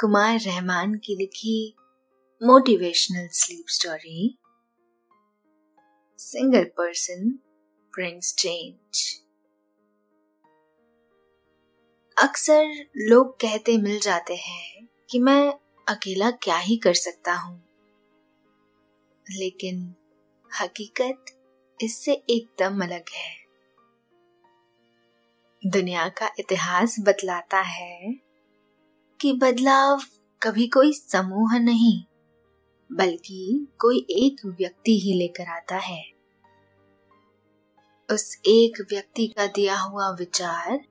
कुमार रहमान की लिखी motivational sleep story single person brings change अक्सर लोग कहते मिल जाते हैं कि मैं अकेला क्या ही कर सकता हूँ। लेकिन हकीकत इससे एकदम अलग है। दुनिया का इतिहास बतलाता है कि बदलाव कभी कोई समूह नहीं, बल्कि कोई एक व्यक्ति ही लेकर आता है। उस एक व्यक्ति का दिया हुआ विचार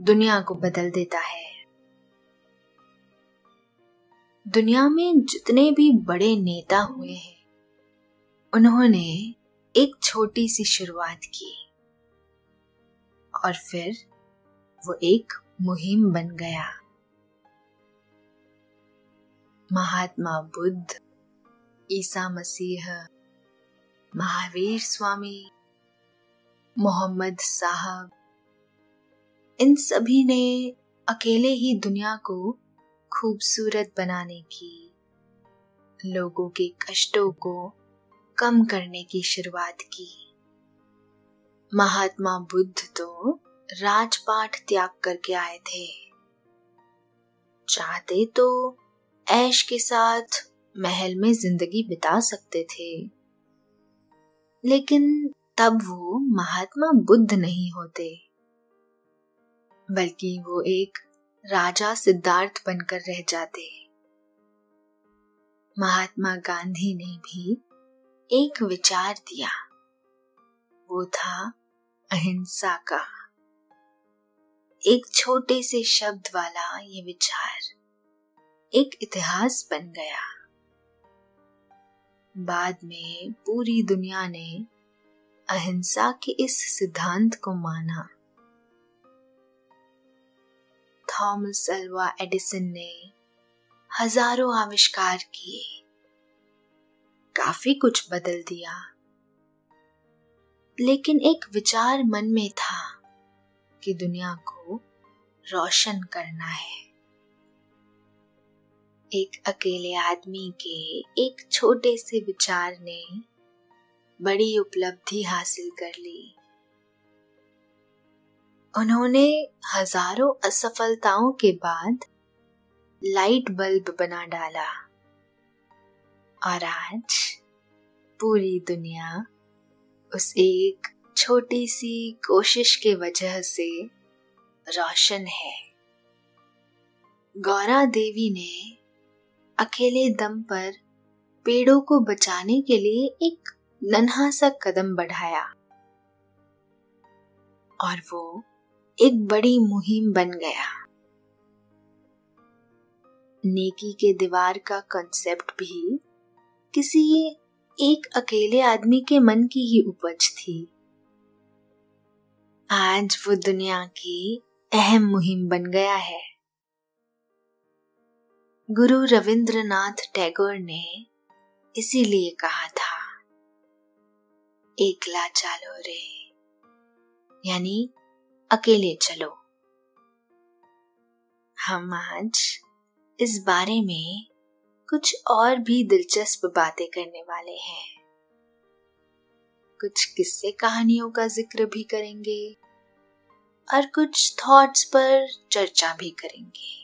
दुनिया को बदल देता है। दुनिया में जितने भी बड़े नेता हुए हैं, उन्होंने एक छोटी सी शुरुआत की और फिर वो एक मुहिम बन गया। महात्मा बुद्ध, ईसा मसीह, महावीर स्वामी, मोहम्मद साहब। इन सभी ने अकेले ही दुनिया को खूबसूरत बनाने की, लोगों के कष्टों को कम करने की शुरुआत की। महात्मा बुद्ध तो राजपाट त्याग करके आए थे। चाहते तो ऐश के साथ महल में ज़िंदगी बिता सकते थे। लेकिन तब वो महात्मा बुद्ध नहीं होते, बल्कि वो एक राजा सिद्धार्थ बनकर रह जाते। महात्मा गांधी ने भी एक विचार दिया, वो था अहिंसा का। एक छोटे से शब्द वाला ये विचार। एक इतिहास बन गया। बाद में पूरी दुनिया ने अहिंसा के इस सिद्धांत को माना। थॉमस अल्वा एडिसन ने हज़ारों आविष्कार किए। काफ़ी कुछ बदल दिया। लेकिन एक विचार मन में था कि दुनिया को रोशन करना है। एक अकेले आदमी के एक छोटे से विचार ने बड़ी उपलब्धि हासिल कर ली। उन्होंने हज़ारों असफलताओं के बाद लाइट बल्ब बना डाला और आज पूरी दुनिया उस एक छोटी सी कोशिश के वजह से रोशन है। गौरा देवी ने अकेले दम पर पेड़ों को बचाने के लिए एक नन्हा सा कदम बढ़ाया। और वो एक बड़ी मुहिम बन गया। नेकी के दीवार का कॉन्सेप्ट भी किसी एक अकेले आदमी के मन की ही उपज थी। आज वो दुनिया की अहम मुहिम बन गया है। गुरु रविंद्रनाथ टैगोर ने इसीलिए कहा था, एकला चालो रे, यानी अकेले चलो। हम आज इस बारे में कुछ और भी दिलचस्प बातें करने वाले हैं। कुछ किस्से कहानियों का ज़िक्र भी करेंगे और कुछ थॉट्स पर चर्चा भी करेंगे।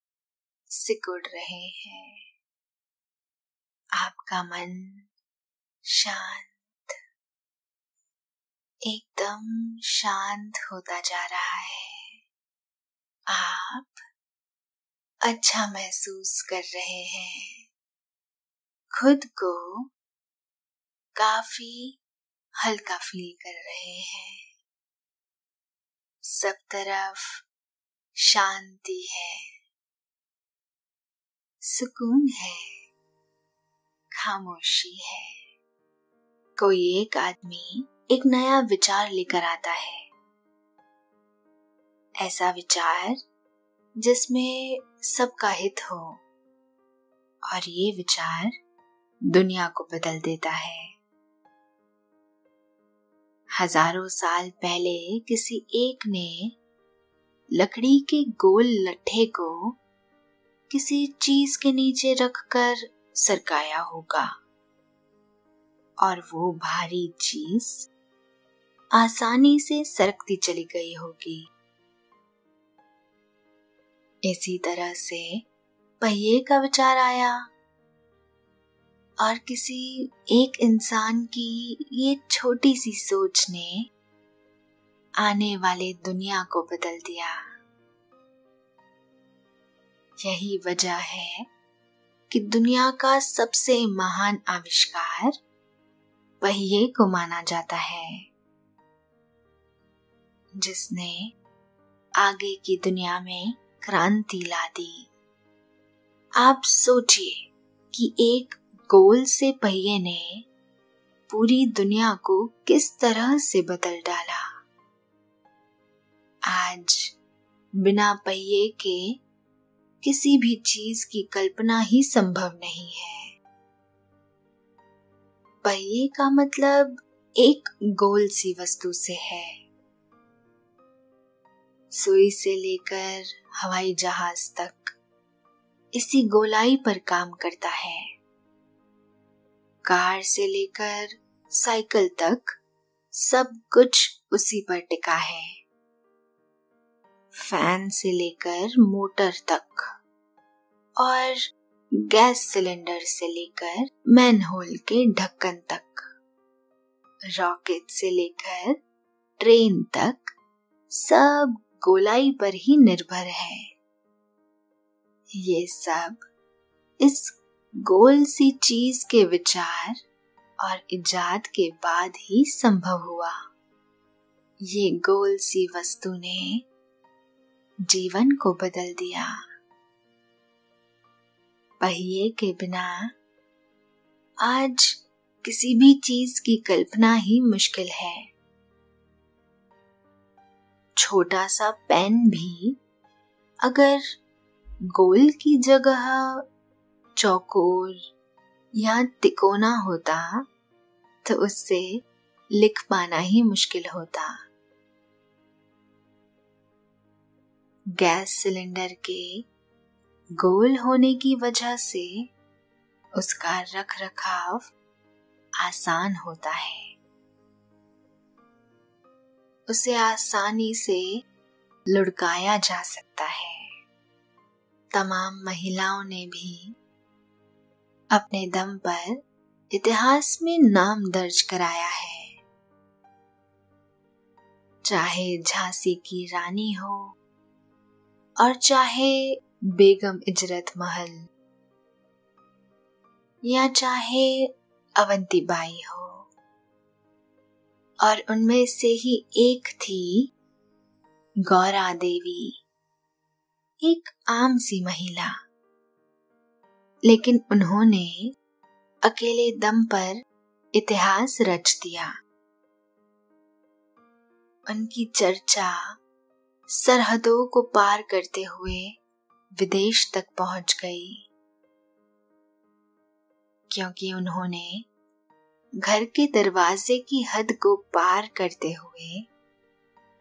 सिकुड़ रहे हैं। आपका मन शांत। एकदम शांत होता जा रहा है। आप अच्छा महसूस कर रहे हैं। खुद को काफ़ी हल्का फील कर रहे हैं। सब तरफ़ शांति है। सुकून है, खामोशी है। कोई एक आदमी एक नया विचार लेकर आता है। ऐसा विचार जिसमें सबका हित हो और ये विचार दुनिया को बदल देता है। हज़ारों साल पहले किसी एक ने लकड़ी के गोल लट्ठे को किसी चीज़ के नीचे रखकर सरकाया होगा। और वो भारी चीज़ आसानी से सरकती चली गई होगी। इसी तरह से पहिए का विचार आया और किसी एक इंसान की ये छोटी सी सोच ने आने वाले दुनिया को बदल दिया। यही वजह है कि दुनिया का सबसे महान आविष्कार पहिए को माना जाता है, जिसने आगे की दुनिया में क्रांति ला दी। आप सोचिए कि एक गोल से पहिए ने पूरी दुनिया को किस तरह से बदल डाला। आज बिना पहिए के किसी भी चीज़ की कल्पना ही संभव नहीं है। पहिए का मतलब एक गोल सी वस्तु से है। सुई से लेकर हवाई जहाज़ तक इसी गोलाई पर काम करता है। कार से लेकर साइकिल तक सब कुछ उसी पर टिका है। फ़ैन से लेकर मोटर तक और गैस सिलेंडर से लेकर मैन होल के ढक्कन तक, रॉकेट से लेकर ट्रेन तक, सब गोलाई पर ही निर्भर है। ये सब इस गोल सी चीज़ के विचार और इजाद के बाद ही संभव हुआ। ये गोल सी वस्तु ने जीवन को बदल दिया। पहिए के बिना आज किसी भी चीज़ की कल्पना ही मुश्किल है। छोटा सा पेन भी अगर गोल की जगह चौकोर या तिकोना होता तो उससे लिख पाना ही मुश्किल होता। गैस सिलेंडर के गोल होने की वजह से उसका रख रखाव आसान होता है। उसे आसानी से लुढ़काया जा सकता है। तमाम महिलाओं ने भी अपने दम पर इतिहास में नाम दर्ज कराया है। चाहे झांसी की रानी हो और चाहे बेगम इजरत महल या चाहे अवंतीबाई हो। और उनमें से ही एक थी गौरा देवी, एक आम सी महिला। लेकिन उन्होंने अकेले दम पर इतिहास रच दिया। उनकी चर्चा सरहदों को पार करते हुए विदेश तक पहुँच गई। क्योंकि उन्होंने घर के दरवाजे की हद को पार करते हुए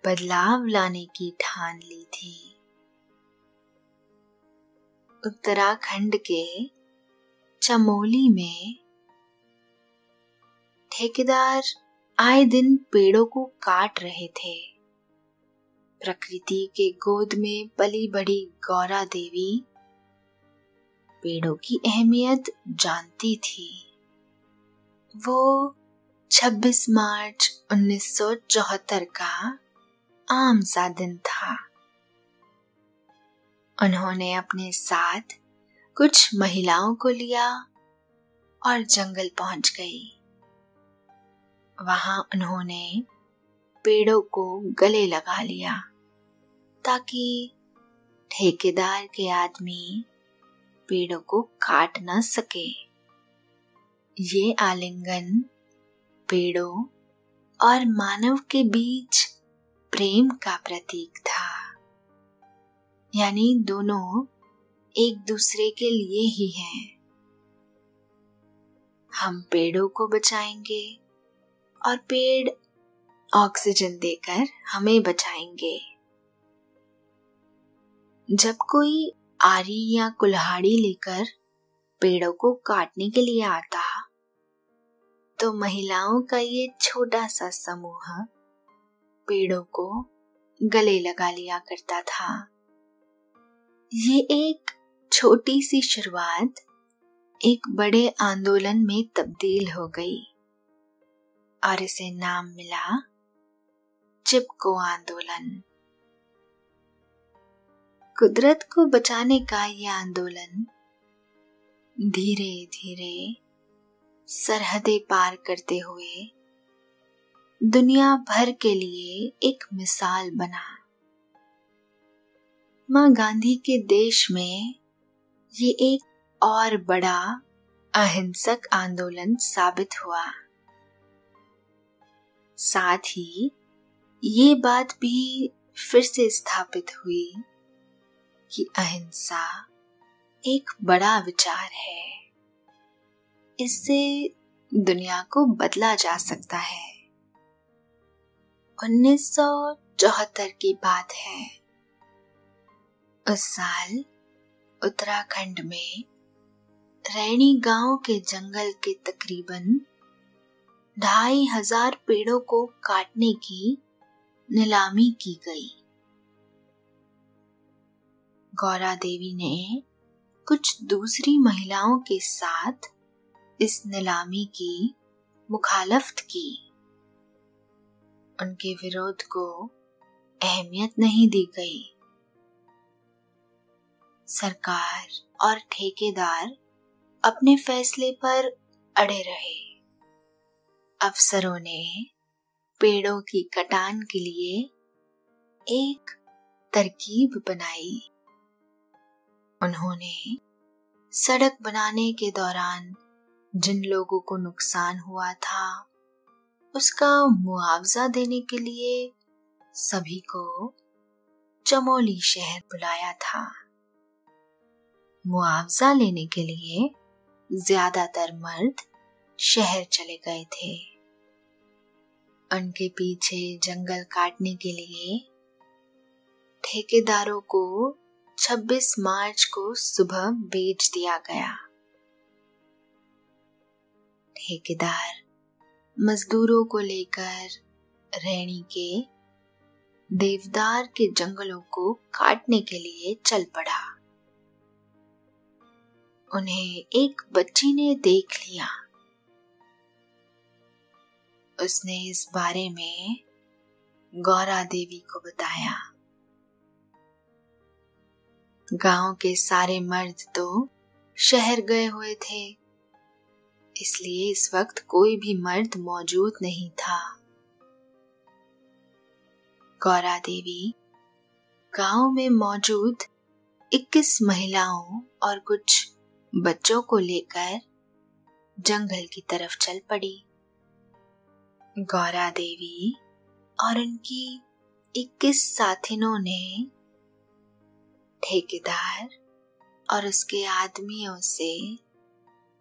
बदलाव लाने की ठान ली थी। उत्तराखंड के चमोली में ठेकेदार आए दिन पेड़ों को काट रहे थे। प्रकृति के गोद में पली बड़ी गौरा देवी पेड़ों की अहमियत जानती थी। वो 26 मार्च 1974 का आम सा दिन था। उन्होंने अपने साथ कुछ महिलाओं को लिया और जंगल पहुँच गई। वहाँ उन्होंने पेड़ों को गले लगा लिया। ताकि ठेकेदार के आदमी पेड़ों को काट न सके। ये आलिंगन पेड़ों और मानव के बीच प्रेम का प्रतीक था। यानी दोनों एक दूसरे के लिए ही हैं। हम पेड़ों को बचाएँगे और पेड़ ऑक्सीजन देकर हमें बचाएँगे। जब कोई आरी या कुल्हाड़ी लेकर पेड़ों को काटने के लिए आता तो महिलाओं का ये छोटा सा समूह पेड़ों को गले लगा लिया करता था। ये एक छोटी सी शुरुआत एक बड़े आंदोलन में तब्दील हो गई और इसे नाम मिला चिपको आंदोलन। कुदरत को बचाने का यह आंदोलन धीरे धीरे सरहदें पार करते हुए दुनिया भर के लिए एक मिसाल बना। माँ गांधी के देश में ये एक और बड़ा अहिंसक आंदोलन साबित हुआ। साथ ही ये बात भी फिर से स्थापित हुई कि अहिंसा एक बड़ा विचार है। इससे दुनिया को बदला जा सकता है। 1974 की बात है। उस साल उत्तराखंड में रैणी गाँव के जंगल के तकरीबन ढाई हज़ार पेड़ों को काटने की नीलामी की गई। गौरा देवी ने कुछ दूसरी महिलाओं के साथ इस नीलामी की मुखालफत की। उनके विरोध को अहमियत नहीं दी गई। सरकार और ठेकेदार अपने फैसले पर अड़े रहे। अफसरों ने पेड़ों की कटान के लिए एक तरकीब बनाई। उन्होंने सड़क बनाने के दौरान जिन लोगों को नुकसान हुआ था, उसका मुआवजा देने के लिए सभी को चमोली शहर बुलाया था। मुआवजा लेने के लिए ज़्यादातर मर्द शहर चले गए थे। उनके पीछे जंगल काटने के लिए ठेकेदारों को 26 मार्च को सुबह बेच दिया गया। ठेकेदार, मजदूरों को लेकर रैणी के देवदार के जंगलों को काटने के लिए चल पड़ा। उन्हें एक बच्ची ने देख लिया। उसने इस बारे में गौरा देवी को बताया। गाँव के सारे मर्द तो शहर गए हुए थे। इसलिए इस वक्त कोई भी मर्द मौजूद नहीं था। गौरा देवी, गाँव में मौजूद 21 महिलाओं और कुछ बच्चों को लेकर जंगल की तरफ़ चल पड़ी। गौरा देवी और उनकी इक्कीस साथिनों ने ठेकेदार और उसके आदमियों से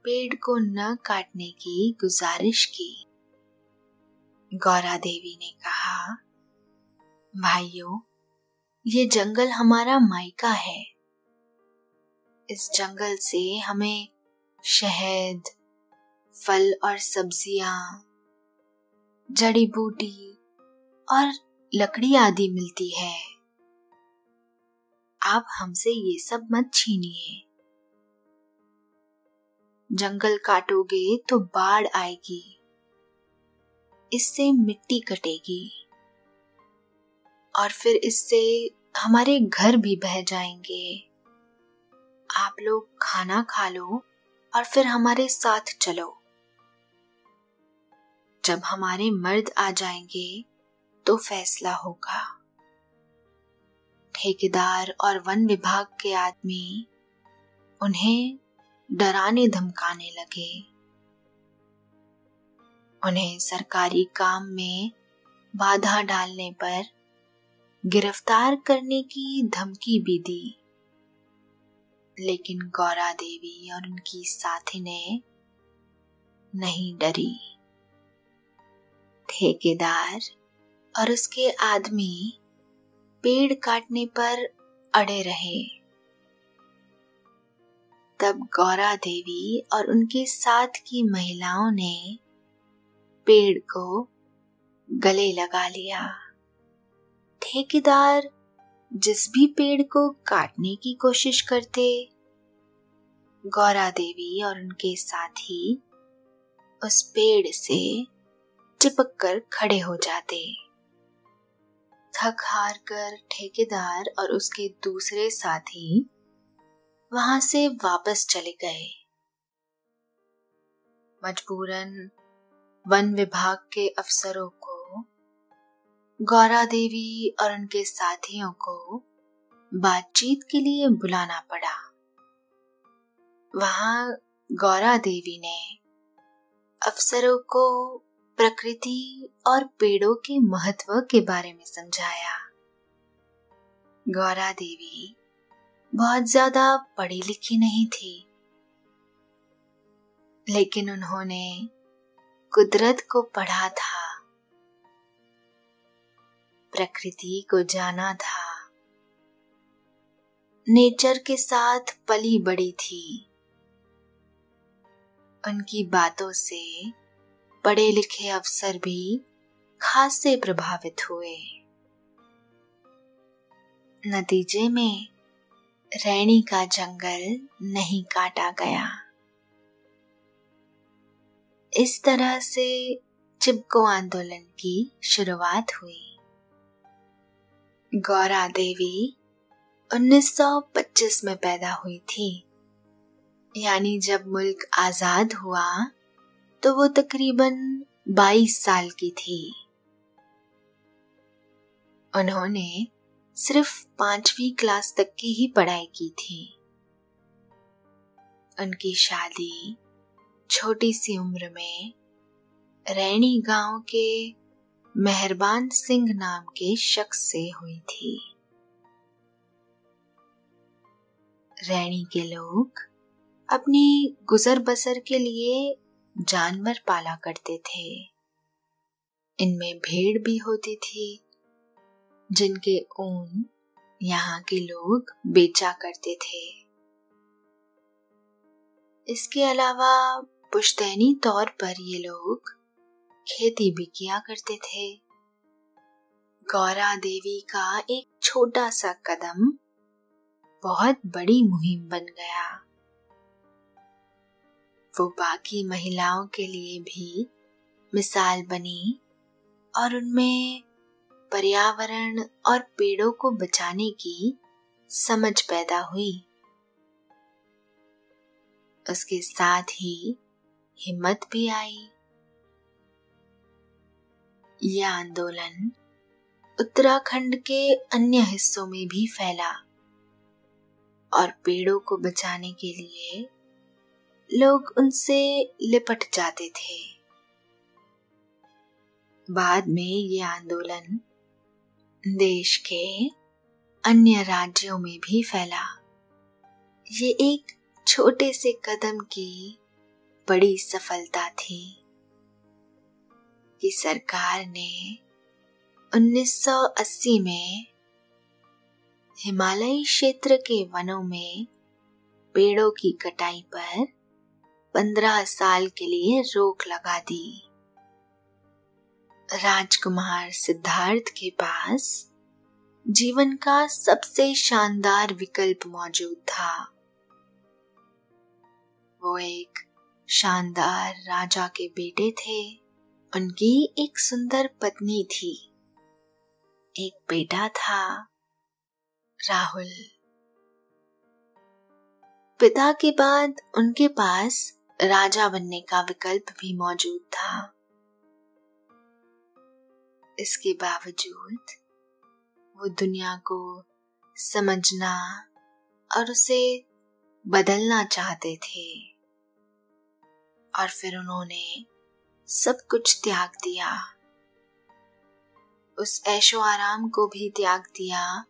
पेड़ को न काटने की गुजारिश की। गौरा देवी ने कहा, भाइयों, ये जंगल हमारा मायका है। इस जंगल से हमें शहद, फल और सब्ज़ियाँ, जड़ी बूटी और लकड़ी आदि मिलती है। आप हमसे ये सब मत छीनिए। जंगल काटोगे तो बाढ़ आएगी। इससे मिट्टी कटेगी। और फिर इससे हमारे घर भी बह जाएँगे। आप लोग खाना खा लो और फिर हमारे साथ चलो। जब हमारे मर्द आ जाएँगे तो फैसला होगा। ठेकेदार और वन विभाग के आदमी उन्हें डराने धमकाने लगे। उन्हें सरकारी काम में बाधा डालने पर गिरफ़्तार करने की धमकी भी दी। लेकिन गौरा देवी और उनकी साथी ने नहीं डरी। ठेकेदार और उसके आदमी पेड़ काटने पर अड़े रहे। तब गौरा देवी और उनके साथ की महिलाओं ने पेड़ को गले लगा लिया। ठेकेदार जिस भी पेड़ को काटने की कोशिश करते, गौरा देवी और उनके साथी उस पेड़ से चिपक कर खड़े हो जाते। थक हार कर ठेकेदार और उसके दूसरे साथी वहाँ से वापस चले गए। मजबूरन वन विभाग के अफसरों को, गौरा देवी और उनके साथियों को बातचीत के लिए बुलाना पड़ा। वहाँ गौरा देवी ने अफसरों को प्रकृति और पेड़ों के महत्व के बारे में समझाया। गौरा देवी बहुत ज़्यादा पढ़ी लिखी नहीं थी, लेकिन उन्होंने कुदरत को पढ़ा था, प्रकृति को जाना था। नेचर के साथ पली बड़ी थी। उनकी बातों से पढ़े लिखे अफसर भी खासे प्रभावित हुए। नतीजे में, रैणी का जंगल नहीं काटा गया। इस तरह से चिपको आंदोलन की शुरुआत हुई। गौरा देवी 1925 में पैदा हुई थी। यानी जब मुल्क आज़ाद हुआ तो वो तकरीबन 22 साल की थी। उन्होंने सिर्फ़ पांचवी क्लास तक की ही पढ़ाई की थी। उनकी शादी छोटी सी उम्र में रैणी गाँव के मेहरबान सिंह नाम के शख्स से हुई थी। रैणी के लोग अपनी गुजर बसर के लिए जानवर पाला करते थे। इनमें भेड़ भी होती थी, जिनके ऊन यहाँ के लोग बेचा करते थे। इसके अलावा पुश्तैनी तौर पर ये लोग खेती भी किया करते थे। गौरा देवी का एक छोटा सा कदम बहुत बड़ी मुहिम बन गया। वो बाकी महिलाओं के लिए भी मिसाल बनी और उनमें पर्यावरण और पेड़ों को बचाने की समझ पैदा हुई। उसके साथ ही हिम्मत भी आई। यह आंदोलन उत्तराखंड के अन्य हिस्सों में भी फैला और पेड़ों को बचाने के लिए लोग उनसे लिपट जाते थे। बाद में ये आंदोलन देश के अन्य राज्यों में भी फैला। ये एक छोटे से कदम की बड़ी सफलता थी कि सरकार ने 1980 में हिमालयी क्षेत्र के वनों में पेड़ों की कटाई पर 15 साल के लिए रोक लगा दी। राजकुमार सिद्धार्थ के पास जीवन का सबसे शानदार विकल्प मौजूद था। वो एक शानदार राजा के बेटे थे। उनकी एक सुंदर पत्नी थी। एक बेटा था, राहुल। पिता के बाद उनके पास राजा बनने का विकल्प भी मौजूद था। इसके बावजूद, वो दुनिया को समझना और उसे बदलना चाहते थे। और फिर उन्होंने सब कुछ त्याग दिया। उस ऐशो आराम को भी त्याग दिया,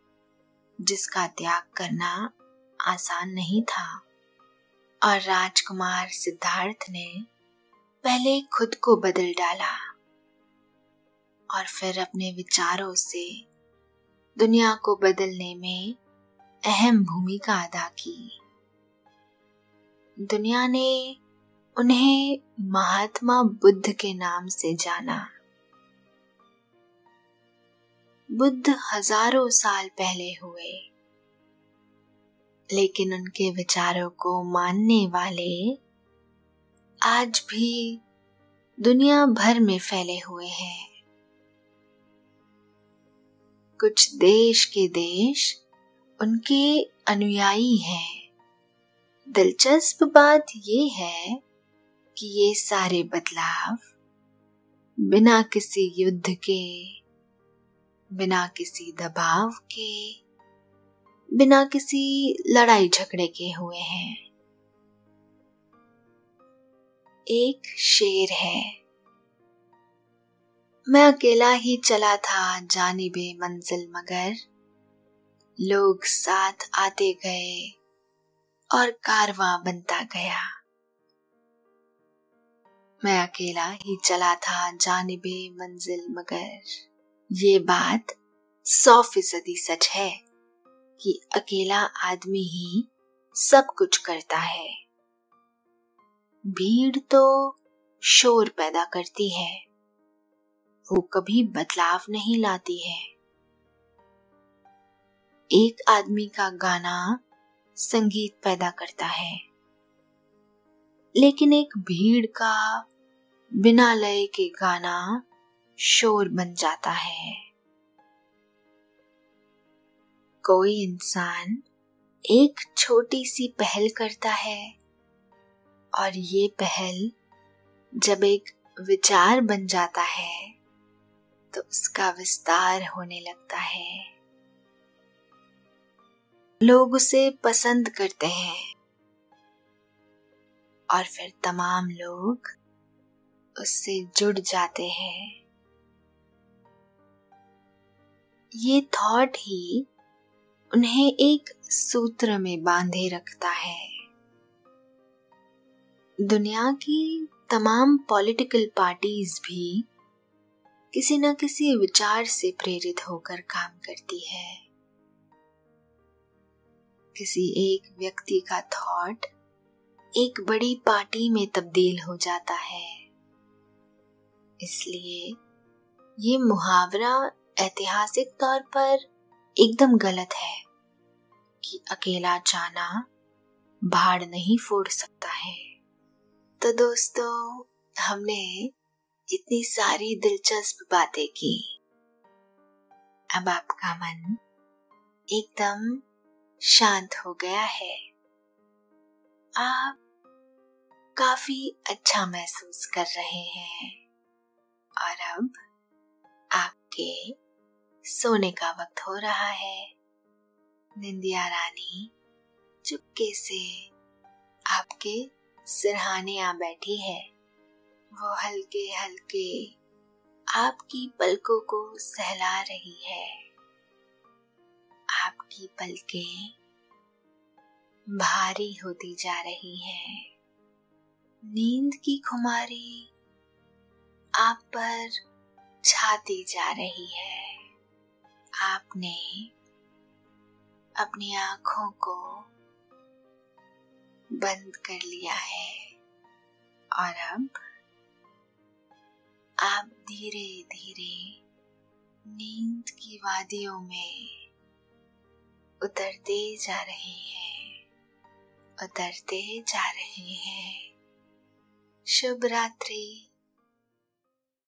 जिसका त्याग करना आसान नहीं था। और राजकुमार सिद्धार्थ ने पहले खुद को बदल डाला और फिर अपने विचारों से दुनिया को बदलने में अहम भूमिका अदा की। दुनिया ने उन्हें महात्मा बुद्ध के नाम से जाना। बुद्ध हज़ारों साल पहले हुए। लेकिन उनके विचारों को मानने वाले आज भी दुनिया भर में फैले हुए हैं। कुछ देश के देश उनके अनुयायी हैं। दिलचस्प बात यह है कि ये सारे बदलाव बिना किसी युद्ध के, बिना किसी दबाव के बिना किसी लड़ाई झगड़े के हुए हैं। एक शेर है। मैं अकेला ही चला था जानिबे मंजिल मगर। लोग साथ आते गए और कारवां बनता गया। मैं अकेला ही चला था जानिबे मंजिल मगर। ये बात सौ फ़ीसदी सच है। कि अकेला आदमी ही सब कुछ करता है। भीड़ तो शोर पैदा करती है। वो कभी बदलाव नहीं लाती है। एक आदमी का गाना संगीत पैदा करता है। लेकिन एक भीड़ का बिना लय के गाना शोर बन जाता है। कोई इंसान एक छोटी सी पहल करता है और ये पहल जब एक विचार बन जाता है तो उसका विस्तार होने लगता है। लोग उसे पसंद करते हैं और फिर तमाम लोग उससे जुड़ जाते हैं। ये थॉट ही उन्हें एक सूत्र में बांधे रखता है। दुनिया की तमाम पॉलिटिकल पार्टीज़ भी किसी न किसी विचार से प्रेरित होकर काम करती है। किसी एक व्यक्ति का थॉट एक बड़ी पार्टी में तब्दील हो जाता है। इसलिए ये मुहावरा ऐतिहासिक तौर पर एकदम गलत है कि अकेला जाना भाड़ नहीं फोड़ सकता है। तो दोस्तों, हमने इतनी सारी दिलचस्प बातें की। अब आपका मन एकदम शांत हो गया है। आप काफ़ी अच्छा महसूस कर रहे हैं। और अब आपके सोने का वक्त हो रहा है। निंदिया रानी चुपके से आपके सिरहाने आ बैठी है। वो हल्के हल्के आपकी पलकों को सहला रही है। आपकी पलकें भारी होती जा रही है। नींद की खुमारी आप पर छाती जा रही है। आपने अपनी आँखों को बंद कर लिया है और अब आप धीरे धीरे नींद की वादियों में उतरते जा रहे हैं, उतरते जा रहे हैं। शुभ रात्रि।